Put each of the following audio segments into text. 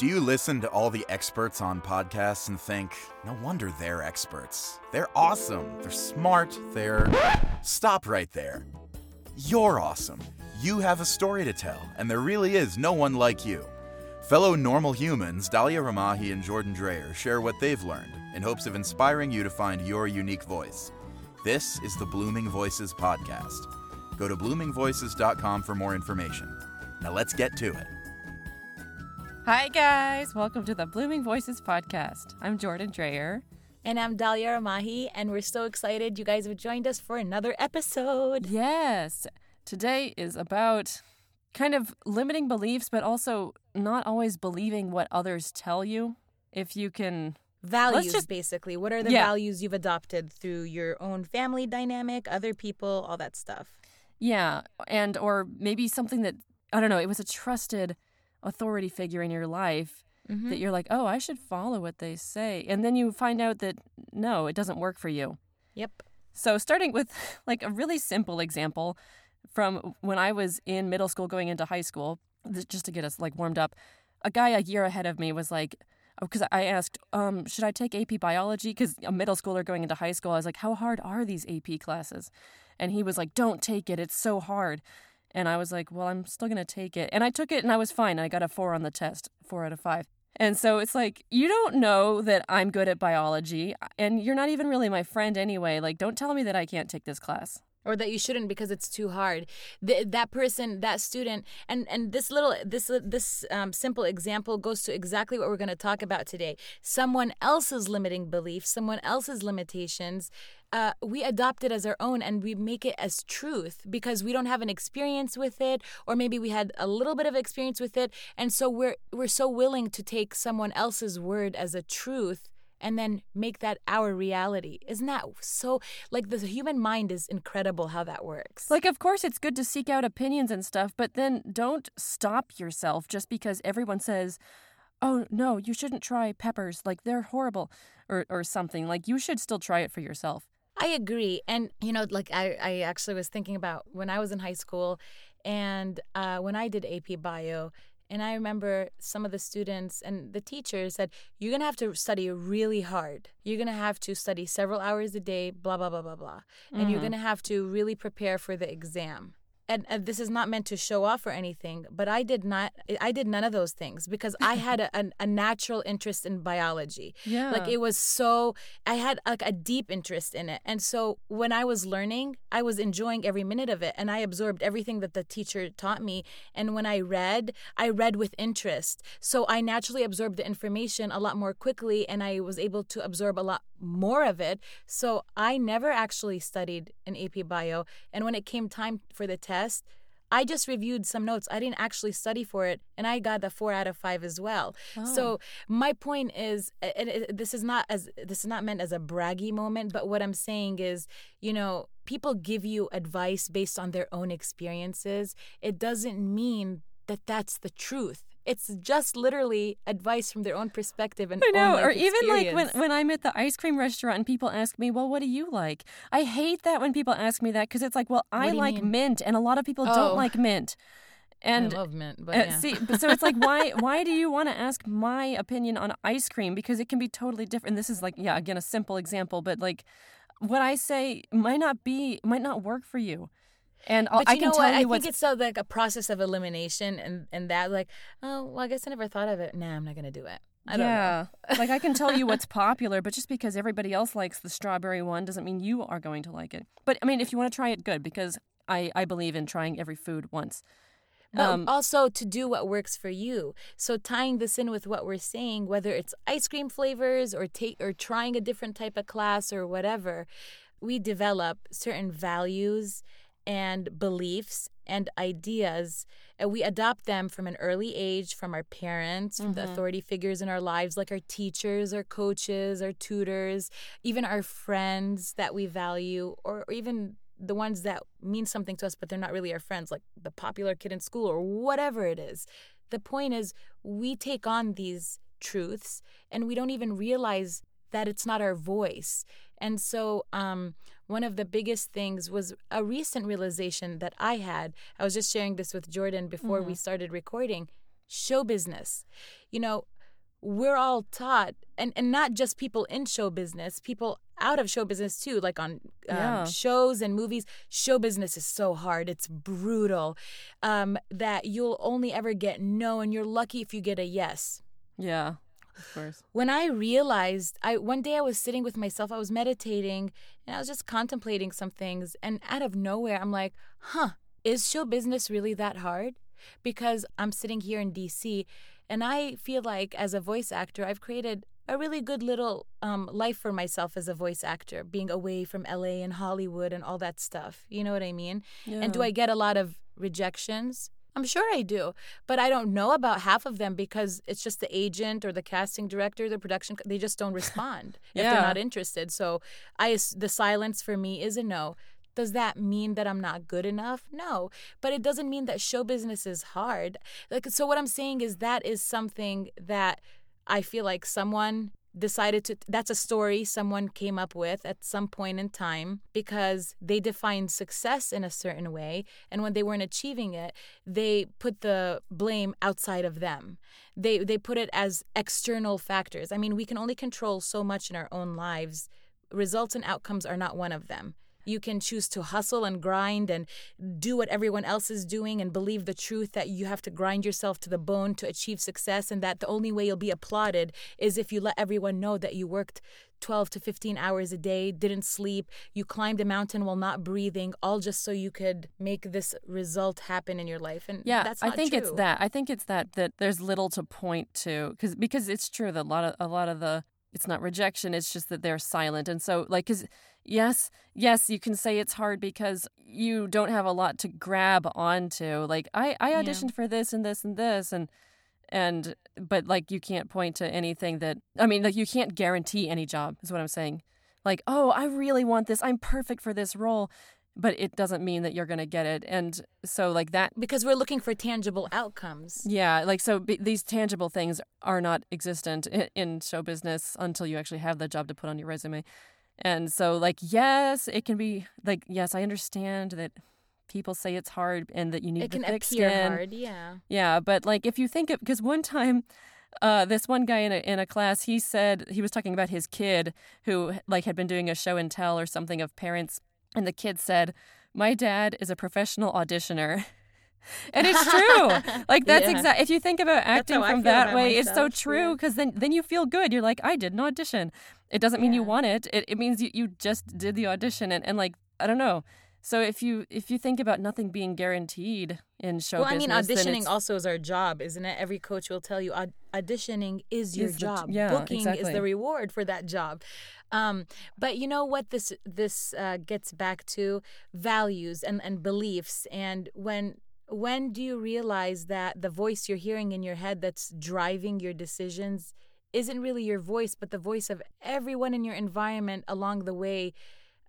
Do you listen to all the experts on podcasts and think, no wonder they're experts? They're awesome, they're smart, they're. Stop right there. You're awesome. You have a story to tell, and there really is no one like you. Fellow normal humans, Dahlia Ramahi and Jordan Dreyer share what they've learned in hopes of inspiring you to find your unique voice. This is the Blooming Voices Podcast. Go to bloomingvoices.com for more information. Now let's get to it. Hi, guys. Welcome to the Blooming Voices podcast. I'm Jordan Dreyer. And I'm Dahlia Ramahi, and we're so excited you guys have joined us for another episode. Yes. Today is about kind of limiting beliefs, but also not always believing what others tell you. If you can. Values, just- basically. What are the Yeah. values you've adopted through your own family dynamic, other people, all that stuff? Yeah. And, or maybe something that, I don't know, it was a trusted authority figure in your life Mm-hmm. that you're like, oh, I should follow what they say. And then you find out that no, it doesn't work for you. Yep. So, starting with like a really simple example from when I was in middle school going into high school, just to get us like warmed up, a guy a year ahead of me was like, because I asked, um, should I take AP biology? Because a middle schooler going into high school, I was like, how hard are these AP classes? And he was like, don't take it. It's so hard. And I was like, well, I'm still going to take it. And I took it and I was fine. I got a four on the test, four out of five. And so it's like, you don't know that I'm good at biology, and you're not even really my friend anyway. Like, don't tell me that I can't take this class. Or that you shouldn't because it's too hard. Th- that person, that student, and and this little this this um, simple example goes to exactly what we're going to talk about today. Someone else's limiting beliefs, someone else's limitations. Uh, we adopt it as our own and we make it as truth because we don't have an experience with it or maybe we had a little bit of experience with it and so we're we're so willing to take someone else's word as a truth and then make that our reality. Isn't that so? Like the human mind is incredible how that works. Like, of course, it's good to seek out opinions and stuff, but then don't stop yourself just because everyone says, oh, no, you shouldn't try peppers. Like, they're horrible or, or something. Like, you should still try it for yourself. I agree. And, you know, like I, I actually was thinking about when I was in high school and uh, when I did AP Bio. And I remember some of the students and the teachers said, You're going to have to study really hard. You're going to have to study several hours a day, blah, blah, blah, blah, blah. And you're Mhm. going to have to really prepare for the exam. And, and this is not meant to show off or anything, but I did not, I did none of those things because I had a, a, a natural interest in biology. Yeah. Like it was so I had like a deep interest in it. And so when I was learning, I was enjoying every minute of it and I absorbed everything that the teacher taught me. And when I read, I read with interest. So I naturally absorbed the information a lot more quickly and I was able to absorb a lot more of it. So I never actually studied an AP bio and when it came time for the test, I just reviewed some notes. I didn't actually study for it, and I got the four out of five as well. So oh. my point is, and it, this is not as this is not meant as a braggy moment, but what I'm saying is, you know, people give you advice based on their own experiences. It doesn't mean that that's the truth. It's just literally advice from their own perspective and I know, or even like when, when I'm at the ice cream restaurant and people ask me, well, what do you like? I hate that when people ask me that because it's like, well, I like mean? mint, and a lot of people Oh. don't like mint. And I love mint, but Uh, yeah. see, but so it's like, why why do you want to ask my opinion on ice cream? Because it can be totally different. This is like, yeah, again, a simple example, but like, what I say might not be might not work for you, and I'll, But I you can know tell what? you I think it's so like a process of elimination, and and that like, oh, well, I guess I never thought of it. Nah, I'm not gonna do it. I don't know. yeah, like I can tell you what's popular, but just because everybody else likes the strawberry one doesn't mean you are going to like it. But I mean, if you want to try it, good, because I I believe in trying every food once. But Um, also to do what works for you. So tying this in with what we're saying, whether it's ice cream flavors or take or trying a different type of class or whatever, we develop certain values and beliefs and ideas and we adopt them from an early age from our parents from the authority figures in our lives like our teachers our coaches our tutors even our friends that we value or, or even the ones that mean something to us but they're not really our friends like the popular kid in school or whatever it is. The point is we take on these truths and we don't even realize that it's not our voice. And so um, one of the biggest things was a recent realization that i had. I was just sharing this with jordan before we started recording. Show business. You know, we're all taught and, and not just people in show business people out of show business too like on um, Yeah. shows and movies. Show business is so hard. It's brutal um, that you'll only ever get no and you're lucky if you get a yes. Yeah, of course. when I realized, I one day I was sitting with myself, I was meditating, and I was just contemplating some things, and out of nowhere, I'm like, "Huh, is show business really that hard?" Because I'm sitting here in DC, and I feel like as a voice actor, I've created a really good little um, life for myself as a voice actor, being away from LA and Hollywood and all that stuff. You know what I mean? And do I get a lot of rejections? I'm sure I do, but I don't know about half of them because it's just the agent or the casting director, the production. They just don't respond if they're not interested. So I, the silence for me is a no. Does that mean that I'm not good enough? No, but it doesn't mean that show business is hard. Like, so what I'm saying is that is something that I feel like someone decided to that's a story someone came up with at some point in time because they defined success in a certain way. And when they weren't achieving it they put the blame outside of them. They they put it as external factors. I mean we can only control so much in our own lives. Results and outcomes are not one of them you can choose to hustle and grind and do what everyone else is doing and believe the truth that you have to grind yourself to the bone to achieve success and that the only way you'll be applauded is if you let everyone know that you worked 12 to 15 hours a day, didn't sleep, you climbed a mountain while not breathing, all just so you could make this result happen in your life. And Yeah, that's I think it's that. I think it's that that there's little to point to because because it's true that a lot of a lot of the it's not rejection. It's just that they're silent, and so like because yes, yes, you can say it's hard because you don't have a lot to grab onto. Like I I Yeah. auditioned for this and this and this and and but like you can't point to anything that I mean like you can't guarantee any job is what I'm saying. Like oh I really want this. I'm perfect for this role. But it doesn't mean that you're going to get it. And so, like, that because we're looking for tangible outcomes. yeah, like so b- these tangible things are not existent in, in show business until you actually have the job to put on your resume. And so like yes, it can be like yes, I understand that people say it's hard and that you need It can thick appear skin. hard, yeah. Yeah, but like if you think of because one time uh, this one guy in a, in a class, he said he was talking about his kid who like had been doing a show and tell or something of parents, and the kid said, "My dad is a professional auditioner." And it's true. Like that's Yeah. exact. If you think about acting from that way, it's so myself, true. yeah. Because then, then you feel good. You're like, I did an audition. It doesn't mean you Yeah. want it. It, it means you, you just did the audition. And, and like, I don't know. So if you if you think about nothing being guaranteed in show well, I mean, auditioning also is our job, isn't it? Every coach will tell you aud- auditioning is your Is the job. yeah, Booking is the reward for that job. Um, but you know what this this uh, gets back to values and, and beliefs. And when when do you realize that the voice you're hearing in your head that's driving your decisions isn't really your voice, but the voice of everyone in your environment along the way,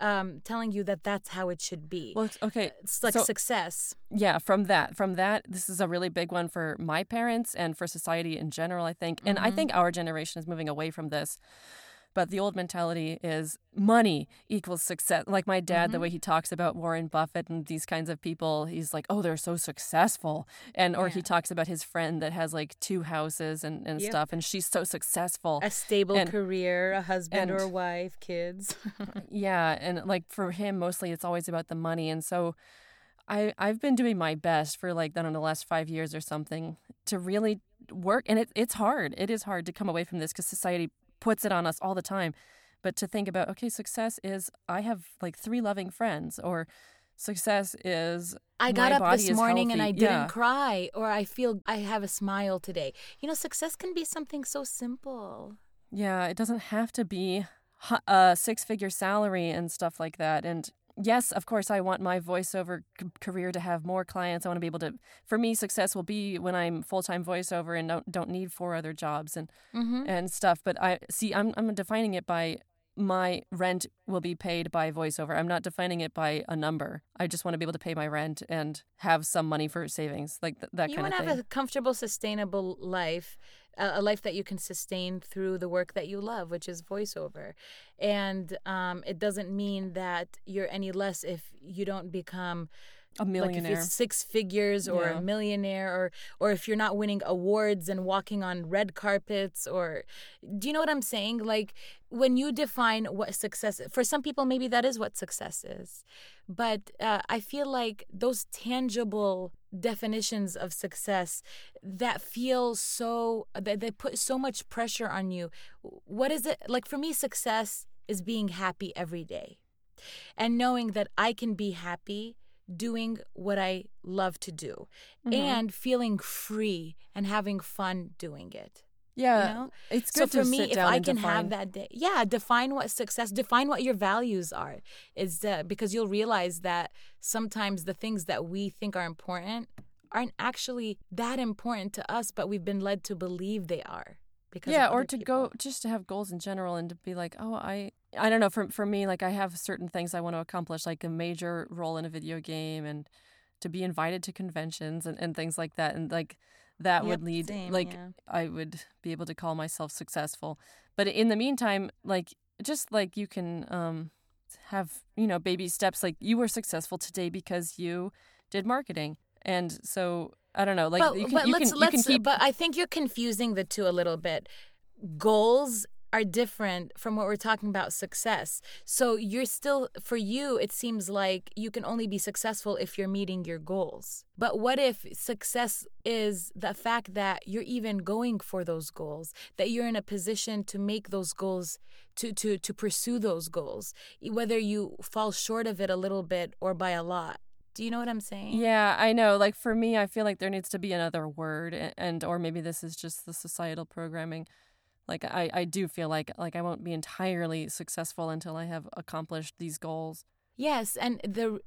um, telling you that that's how it should be. Well, okay. it's like so- success. Yeah, from that, from that, this is a really big one for my parents and for society in general. I think, and I Mm-hmm. think our generation is moving away from this. But the old mentality is money equals success. Like my dad, the Mm-hmm. way he talks about Warren Buffett and these kinds of people, he's like, "Oh, they're so successful," and or he talks about his friend that has like two houses and and Yep. stuff, and she's so successful. a stable And- career, a husband and, or a wife, kids. Yeah, and like for him, mostly it's always about the money, and so I I've been doing my best for like I don't know the last five years or something to really work, and it's it's hard. It is hard to come away from this because society puts it on us all the time. But to think about okay, success is I have like three loving friends, or success is I got up this is morning and. I didn't Yeah. cry, or I feel I have a smile today. You know, success can be something so simple. Yeah, it doesn't have to be a uh, six figure salary and stuff like that. And yes, of course, I want my voiceover c- career to have more clients. I want to be able to, for me, success will be when I'm full time voiceover and don't, don't need four other jobs and, Mm-hmm. and stuff. But I see, I'm, I'm defining it by my rent will be paid by voiceover. I'm not defining it by a number. I just want to be able to pay my rent and have some money for savings, like th- that You kind want to have a comfortable, sustainable life, a life that you can sustain through the work that you love, which is voiceover. And um, it doesn't mean that you're any less if you don't become a millionaire. Like if it's six figures or Yeah. a millionaire or or if you're not winning awards and walking on red carpets or do you know what I'm saying? Like when you define what success for some people maybe that is what success is. But uh, I feel like those tangible definitions of success that feel so that they put so much pressure on you. What is it like for me success is being happy every day and knowing that I can be happy doing what I love to do Mhm. and feeling free and having fun doing it. yeah, you know? it's So good for to me, if I can define. have that day, yeah, define what success, define what your values are, is uh, because you'll realize that sometimes the things that we think are important aren't actually that important to us, but we've been led to believe they are. Because yeah or to people. go just to have goals in general and to be like oh i i don't know for, for me like i have certain things i want to accomplish like a major role in a video game and to be invited to conventions and, and things like that and like that would lead same, like yeah. i would be able to call myself successful but in the meantime like just like you can um have you know baby steps like you were successful today because you did marketing and so i don't know like but, you can, but you let's can, let's you can keep but I think you're confusing the two a little bit. Goals are different from what we're talking about success. So you're still for you it seems like you can only be successful if you're meeting your goals. But what if success is the fact that you're even going for those goals, that you're in a position to make those goals to to to pursue those goals, whether you fall short of it a little bit or by a lot. Do you know what I'm saying? Yeah, I know. Like for me, I feel like there needs to be another word, a- and or maybe this is just the societal programming. Like I, I do feel like like I won't be entirely successful until I have accomplished these goals. Yes, and the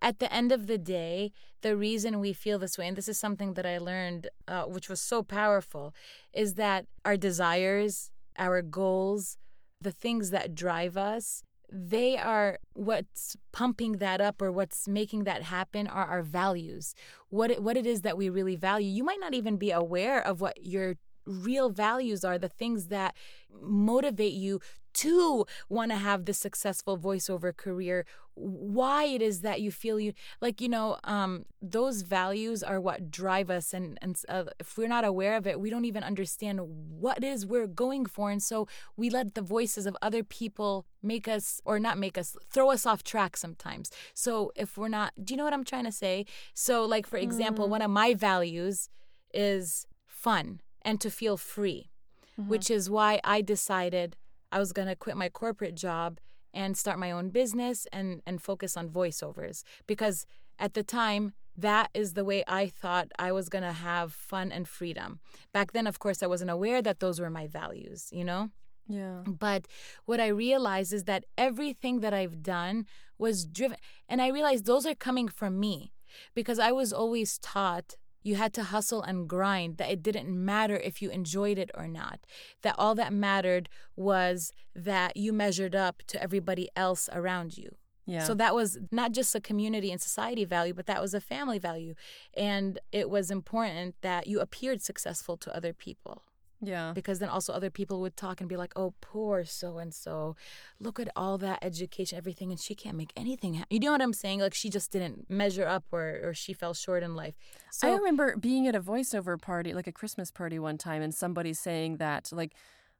at the end of the day, the reason we feel this way, and this is something that I learned, uh, which was so powerful, is that our desires, our goals, the things that drive us, they are what's pumping that up or what's making that happen are our values. What it, what it is that we really value. You might not even be aware of what your real values are, the things that motivate you to want to have this successful voiceover career. Why it is that you feel you like you know um those values are what drive us and and uh, if we're not aware of it we don't even understand what it is we're going for. And so we let the voices of other people make us or not make us throw us off track sometimes. So if we're not do you know what i'm trying to say? So like for example one of my values is fun and to feel free mm-hmm. which is why I decided I was going to quit my corporate job and start my own business and, and focus on voiceovers. Because at the time, that is the way I thought I was going to have fun and freedom. Back then, of course, I wasn't aware that those were my values, you know? Yeah. But what I realized is that everything that I've done was driven, and I realized those are coming from me because I was always taught you had to hustle and grind, that it didn't matter if you enjoyed it or not, that all that mattered was that you measured up to everybody else around you. Yeah. So that was not just a community and society value, but that was a family value. And it was important that you appeared successful to other people yeah. because then also other people would talk and be like, "Oh, poor so and so, look at all that education, everything, and she can't make anything." Ha-. You know what I'm saying? Like she just didn't measure up, or or she fell short in life. So I remember being at a voiceover party, like a Christmas party one time, and somebody saying that, like,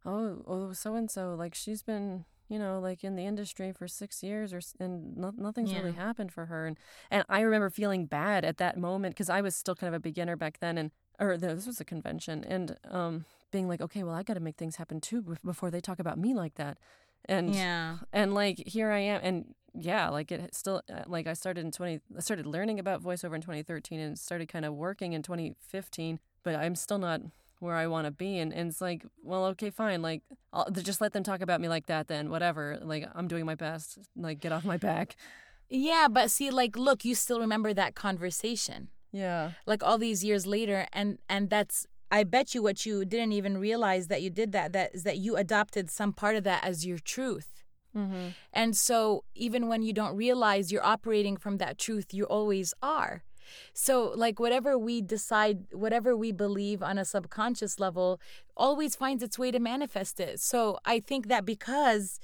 oh, oh, so and so, like she's been, you know, like in the industry for six years, or and no, nothing's really happened for her, and and I remember feeling bad at that moment because I was still kind of a beginner back then, and or this was a convention, and um, being like, okay, well, I got to make things happen too before they talk about me like that, and yeah, and like here I am, and yeah, like it still uh, like I started in twenty, I started learning about voiceover in twenty thirteen, and started kind of working in twenty fifteen, but I'm still not where I want to be, and, and it's like, well, okay, fine, like I'll just let them talk about me like that, then whatever, like I'm doing my best, like get off my back, yeah. But see, like, look, you still remember that conversation, yeah, like all these years later, and and that's. I bet you what you didn't even realize that you did that that is that you adopted some part of that as your truth. mm-hmm. And so, even when you don't realize you're operating from that truth, you always are. So, like, whatever we decide, whatever we believe on a subconscious level, always finds its way to manifest it. So, I think that because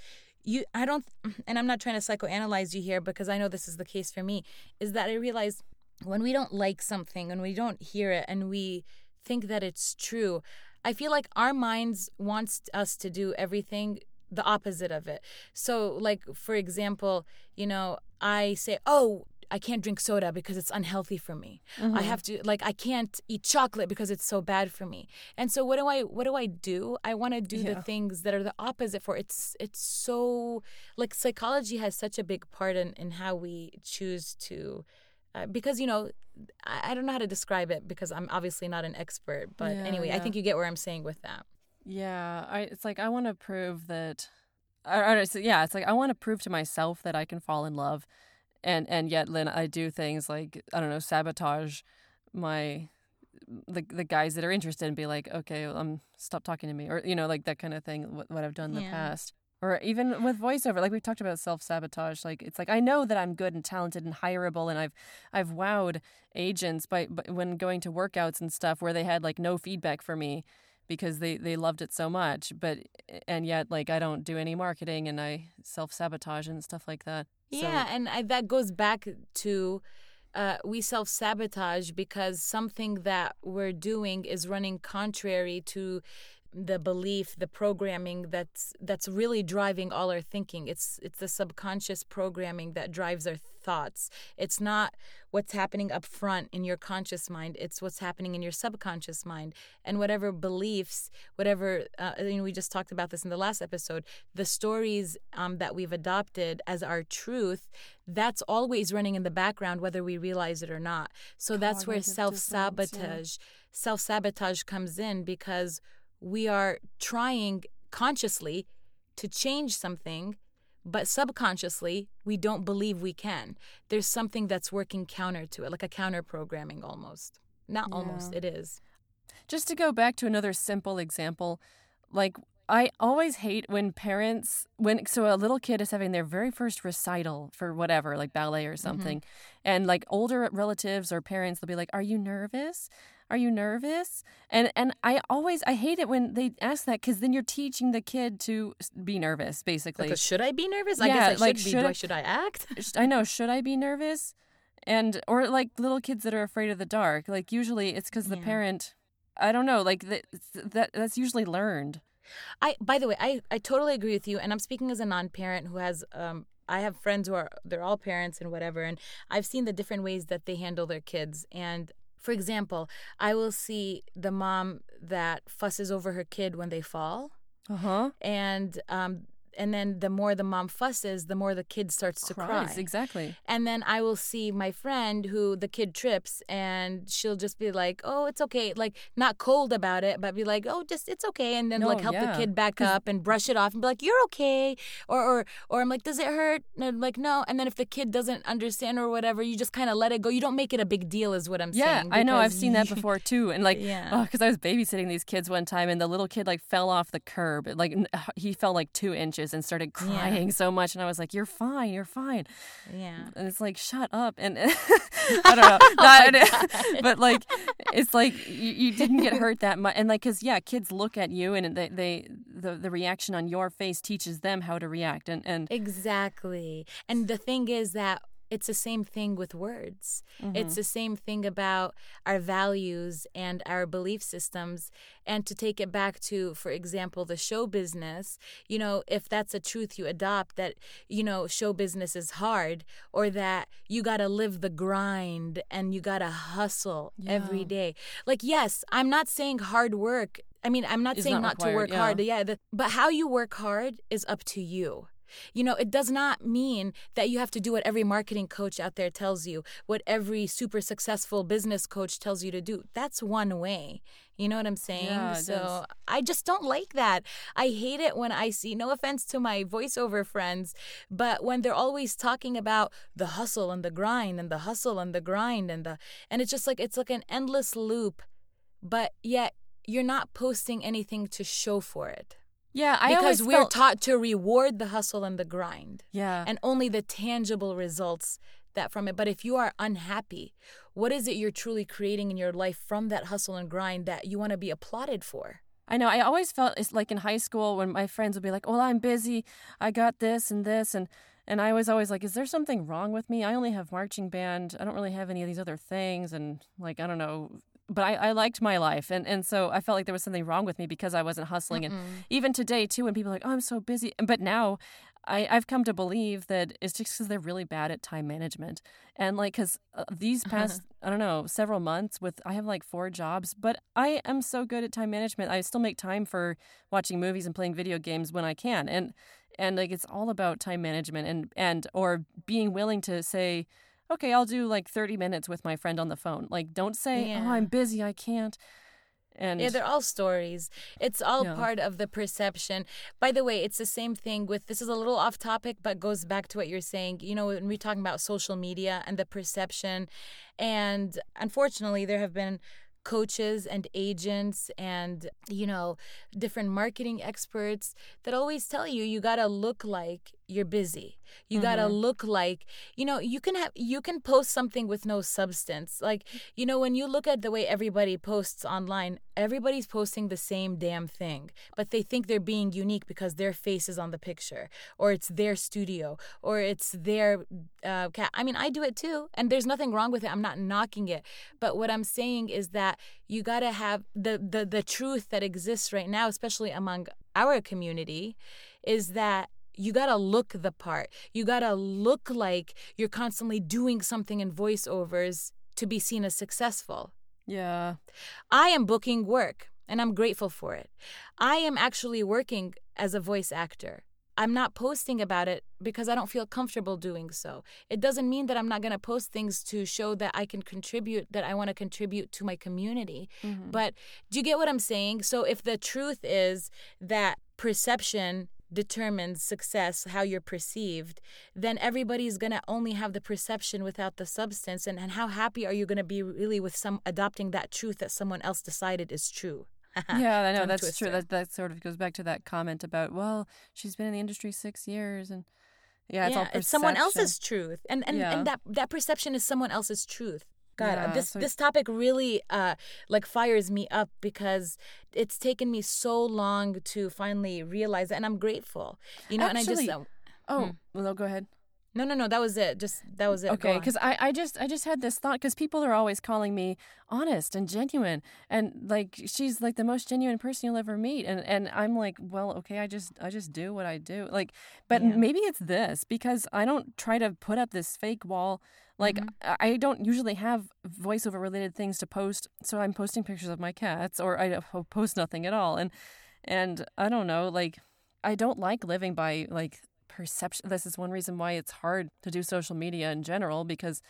you I don't and I'm not trying to psychoanalyze you here because I know this is the case for me is that I realize when we don't like something and we don't hear it and we think that it's true I feel like our minds wants us to do everything the opposite of it. So like for example, you know, I say, "Oh, I can't drink soda because it's unhealthy for me. Mm-hmm. I have to like I can't eat chocolate because it's so bad for me. And so what do I what do I do? I want to do yeah. the things that are the opposite for it's it's so like psychology has such a big part in in how we choose to uh, because you know I, I, don't know how to describe it because I'm obviously not an expert, but yeah, anyway, yeah. I think you get where I'm saying with that. Yeah, I it's like I want to prove that or, or, so yeah, it's like I want to prove to myself that I can fall in love and and yet Lynn, I do things like I don't know sabotage my the the guys that are interested and be like, okay, um, stop talking to me, or you know, like that kind of thing. What, what I've done in yeah. the past, or even with voiceover, like we've talked about self sabotage. Like it's like I know that I'm good and talented and hireable, and I've I've wowed agents by, by when going to workouts and stuff where they had like no feedback for me because they they loved it so much but and yet like I don't do any marketing and I self sabotage and stuff like that yeah, and I, that goes back to uh, we self sabotage because something that we're doing is running contrary to the belief the programming that's that's really driving all our thinking. It's it's the subconscious programming that drives our thoughts. It's not what's happening up front in your conscious mind. It's what's happening in your subconscious mind. And whatever beliefs whatever uh, you know we just talked about this in the last episode the stories um, that we've adopted as our truth that's always running in the background whether we realize it or not. So that's where self-sabotage self-sabotage comes in because we are trying consciously to change something, but subconsciously we don't believe we can. There's something that's working counter to it, like a counter programming almost. Not yeah. almost, it is. Just to go back to another simple example, like I always hate when parents when so a little kid is having their very first recital for whatever, like ballet or mm-hmm. something, mm-hmm. and like older relatives or parents they'll be like, "Are you nervous?" are you nervous? And and i always i hate it when they ask that because then you're teaching the kid to be nervous basically. Like, should i be nervous? I yeah, guess i like, should, be. should I, should I act? i know should i be nervous? And or like little kids that are afraid of the dark like usually it's because the parent i don't know like that, that that's usually learned i by the way i i totally agree with you and i'm speaking as a non-parent who has um I have friends who are they're all parents and whatever and I've seen the different ways that they handle their kids and for example, I will see the mom that fusses over her kid when they fall. Uh-huh. And um, and then the more the mom fusses, the more the kid starts to Cries, cry. Exactly. And then I will see my friend who the kid trips and she'll just be like, "Oh, it's okay." Like not cold about it, but be like, "Oh, just it's okay." And then no, like help yeah. the kid back up and brush it off and be like, "You're okay." Or or or I'm like, "Does it hurt?" And like, "No." And then if the kid doesn't understand or whatever, you just kind of let it go. You don't make it a big deal is what I'm yeah, saying. Yeah, I know. I've seen that before too. And like, yeah. oh, cuz I was babysitting these kids one time and the little kid like fell off the curb. Like he fell like 2 inches and started crying. Yeah so much, and I was like, "You're fine, you're fine." Yeah, and it's like, "Shut up!" And I don't know, oh but like, it's like you, you didn't get hurt that much, and like, cause yeah, kids look at you, and they they the the reaction on your face teaches them how to react, and and exactly. And the thing is that it's the same thing with words. Mm-hmm. It's the same thing about our values and our belief systems. And to take it back to, for example, the show business, you know, if that's a truth you adopt that, you know, show business is hard or that you got to live the grind and you got to hustle yeah. every day. Like, yes, I'm not saying hard work. I mean, I'm not saying not, not required, to work yeah. hard. Yeah. The, but how you work hard is up to you. You know, it does not mean that you have to do what every marketing coach out there tells you, what every super successful business coach tells you to do. That's one way. You know what I'm saying? Yeah, so does. I just don't like that. I hate it when I see, no offense to my voiceover friends, but when they're always talking about the hustle and the grind and the hustle and the grind and the, and it's just like, it's like an endless loop, but yet you're not posting anything to show for it. Yeah, I because we're felt... taught to reward the hustle and the grind. Yeah. And only the tangible results that from it. But if you are unhappy, what is it you're truly creating in your life from that hustle and grind that you want to be applauded for? I know. I always felt it's like in high school when my friends would be like, "Well, I'm busy. I got this and this," and and I was always like, "Is there something wrong with me? I only have marching band. I don't really have any of these other things." And like, I don't know. But I, I liked my life, and, and so I felt like there was something wrong with me because I wasn't hustling. Mm-mm. And even today, too, when people are like, "Oh, I'm so busy," but now I, I've come to believe that it's just because they're really bad at time management. And like, because uh, these past, I don't know, several months with, I have like four jobs, but I am so good at time management. I still make time for watching movies and playing video games when I can. And, and like, it's all about time management and, and, or being willing to say, okay, I'll do like 30 minutes with my friend on the phone. Like, don't say, oh, Yeah. oh, I'm busy. I can't. And Yeah, they're all stories. It's all Yeah. part of the perception. By the way, it's the same thing with this is a little off topic, but goes back to what you're saying. You know, when we're talking about social media and the perception, and unfortunately, there have been coaches and agents and you know different marketing experts that always tell you you got to look like you're busy. You got to look like you know you can have you can post something with no substance. Like you know when you look at the way everybody posts online everybody's posting the same damn thing but they think they're being unique because their face is on the picture or it's their studio or it's their uh, cat i mean i do it too and there's nothing wrong with it. I'm not knocking it. But what i'm saying is that you got to have the, the the truth that exists right now especially among our community is that you got to look the part. You got to look like you're constantly doing something in voiceovers to be seen as successful. yeah. I am booking work and I'm grateful for it. I am actually working as a voice actor. I'm not posting about it because I don't feel comfortable doing so. It doesn't mean that I'm not going to post things to show that I can contribute, that I want to contribute to my community. Mhm. But do you get what I'm saying? So if the truth is that perception determines success, how you're perceived, then everybody's going to only have the perception without the substance. And, and how happy are you going to be really with some adopting that truth that someone else decided is true? yeah, I know that's twister. true. That that sort of goes back to that comment about well, she's been in the industry six years, and yeah, it's all perception. it's someone else's truth, and and, Yeah. and that that perception is someone else's truth. God, Yeah, this so- this topic really uh like fires me up because it's taken me so long to finally realize it, and I'm grateful. You know, and I just uh, Oh, well, no, go ahead. No, no, no, that was it. Just that was it. Okay, because I, I just I just had this thought because people are always calling me honest and genuine and like she's like the most genuine person you'll ever meet and and I'm like well okay I just I just do what I do like but Yeah. maybe it's this because I don't try to put up this fake wall like Mhm. I I don't usually have voiceover related things to post so I'm posting pictures of my cats or I post nothing at all and and I don't know like I don't like living by like perception. This is one reason why it's hard to do social media in general because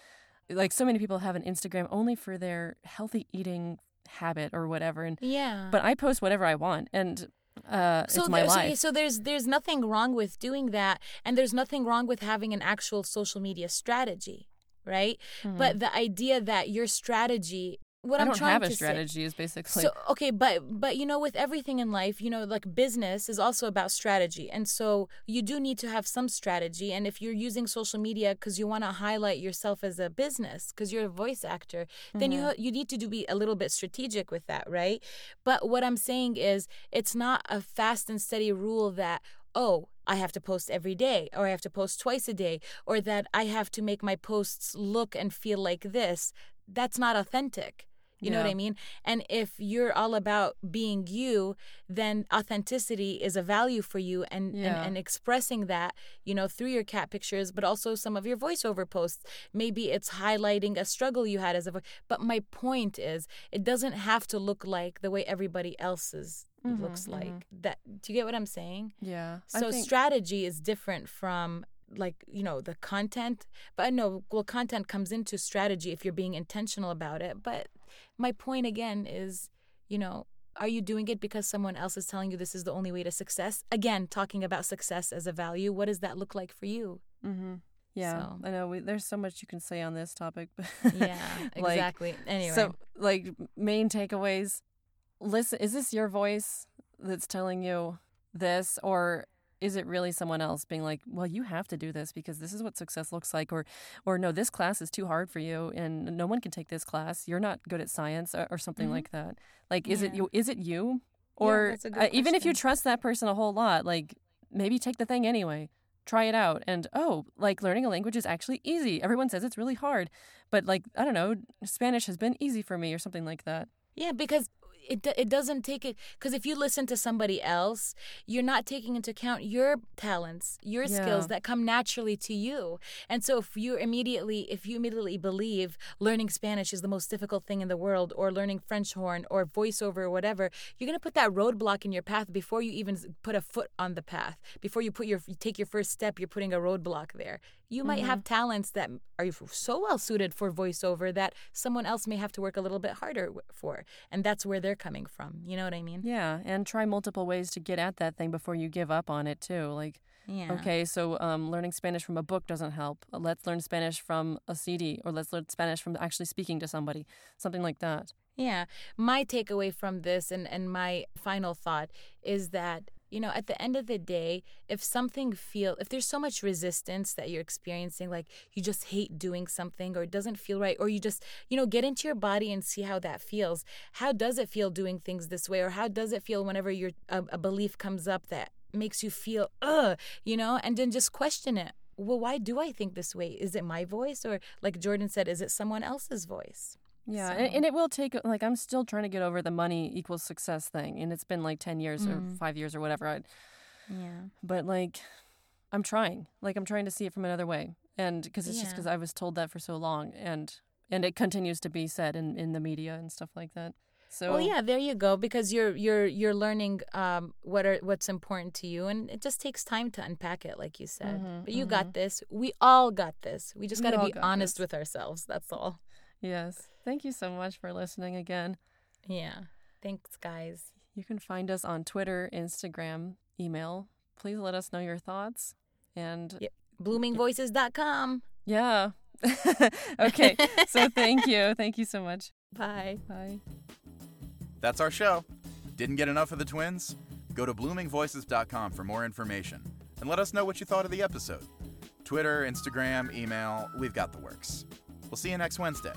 like so many people have an Instagram only for their healthy eating habit or whatever and yeah. but I post whatever I want and uh so it's my there's life. so there's there's nothing wrong with doing that, and there's nothing wrong with having an actual social media strategy, right? Mhm. But the idea that your strategy, what I am don't trying have a to say, strategy is basically So okay, but but you know, with everything in life, you know, like business is also about strategy, and so you do need to have some strategy. And if you're using social media because you want to highlight yourself as a business, because you're a voice actor, then you mm-hmm. you need to do be a little bit strategic with that, right? But what I'm saying is, it's not a fast and steady rule that oh. I have to post every day, or I have to post twice a day, or that I have to make my posts look and feel like this. That's not authentic. You know what I mean? And if you're all about being you, then authenticity is a value for you and, Yeah. and, and expressing that, you know, through your cat pictures, but also some of your voiceover posts. Maybe it's highlighting a struggle you had as a voice. But my point is, it doesn't have to look like the way everybody else's Mhm, looks mhm. like. That do you get what I'm saying? yeah. So think- strategy is different from like you know the content but no well content comes into strategy if you're being intentional about it but my point again is you know are you doing it because someone else is telling you this is the only way to success again talking about success as a value what does that look like for you Mm-hmm. Yeah, So- I know. We, there's so much you can say on this topic. but yeah like, exactly anyway So, like, main takeaways. Listen, is this your voice that's telling you this, or is it really someone else being like, "Well, you have to do this because this is what success looks like," or, or no, this class is too hard for you, and no one can take this class. You're not good at science, or, or something Mhm. like that. Like, is it you? Is it you Or good uh, even if you trust that person a whole lot, like maybe take the thing anyway. Try it out. And oh, like learning a language is actually easy. Everyone says it's really hard. But like, I don't know, Spanish has been easy for me or something like that. Yeah, because it it doesn't take it because if you listen to somebody else, you're not taking into account your talents, your Yeah. skills that come naturally to you. And so if you immediately if you immediately believe learning Spanish is the most difficult thing in the world or learning French horn or voiceover or whatever, you're going to put that roadblock in your path before you even put a foot on the path. Before you put your you take your first step, you're putting a roadblock there. You might have talents that are so well suited for voiceover that someone else may have to work a little bit harder for. And that's where they're coming from. You know what I mean? Yeah. And try multiple ways to get at that thing before you give up on it, too. Like, Yeah. okay, so um, learning Spanish from a book doesn't help. Let's learn Spanish from a CD or let's learn Spanish from actually speaking to somebody, something like that. Yeah. My takeaway from this and, and my final thought is that, you know, at the end of the day, if something feel if there's so much resistance that you're experiencing, like you just hate doing something or it doesn't feel right, or you just, you know, get into your body and see how that feels. How does it feel doing things this way? Or how does it feel whenever your a, a belief comes up that makes you feel, ugh, you know, and then just question it. Well, why do I think this way? Is it my voice? Or like Jordan said, is it someone else's voice? Yeah, So- and, and it will take like I'm still trying to get over the money equals success thing, and it's been like ten years or Mm. five years or whatever. I, Yeah. but like, I'm trying. Like I'm trying to see it from another way, and because it's just because I was told that for so long, and and it continues to be said in in the media and stuff like that. So Well, yeah, there you go. Because you're you're you're learning um, what are what's important to you, and it just takes time to unpack it, like you said. Mhm, but you got this. We all got this. We just got to be honest this. with ourselves. That's all. yes, thank you so much for listening again. Yeah. Thanks, guys. You can find us on Twitter, Instagram, email. Please let us know your thoughts. And Yep. Bloomingvoices.com. yeah. okay. so thank you. Thank you so much. Bye. Bye. That's our show. Didn't get enough of the twins? Go to bloomingvoices.com for more information and let us know what you thought of the episode. Twitter, Instagram, email, we've got the works. We'll see you next Wednesday.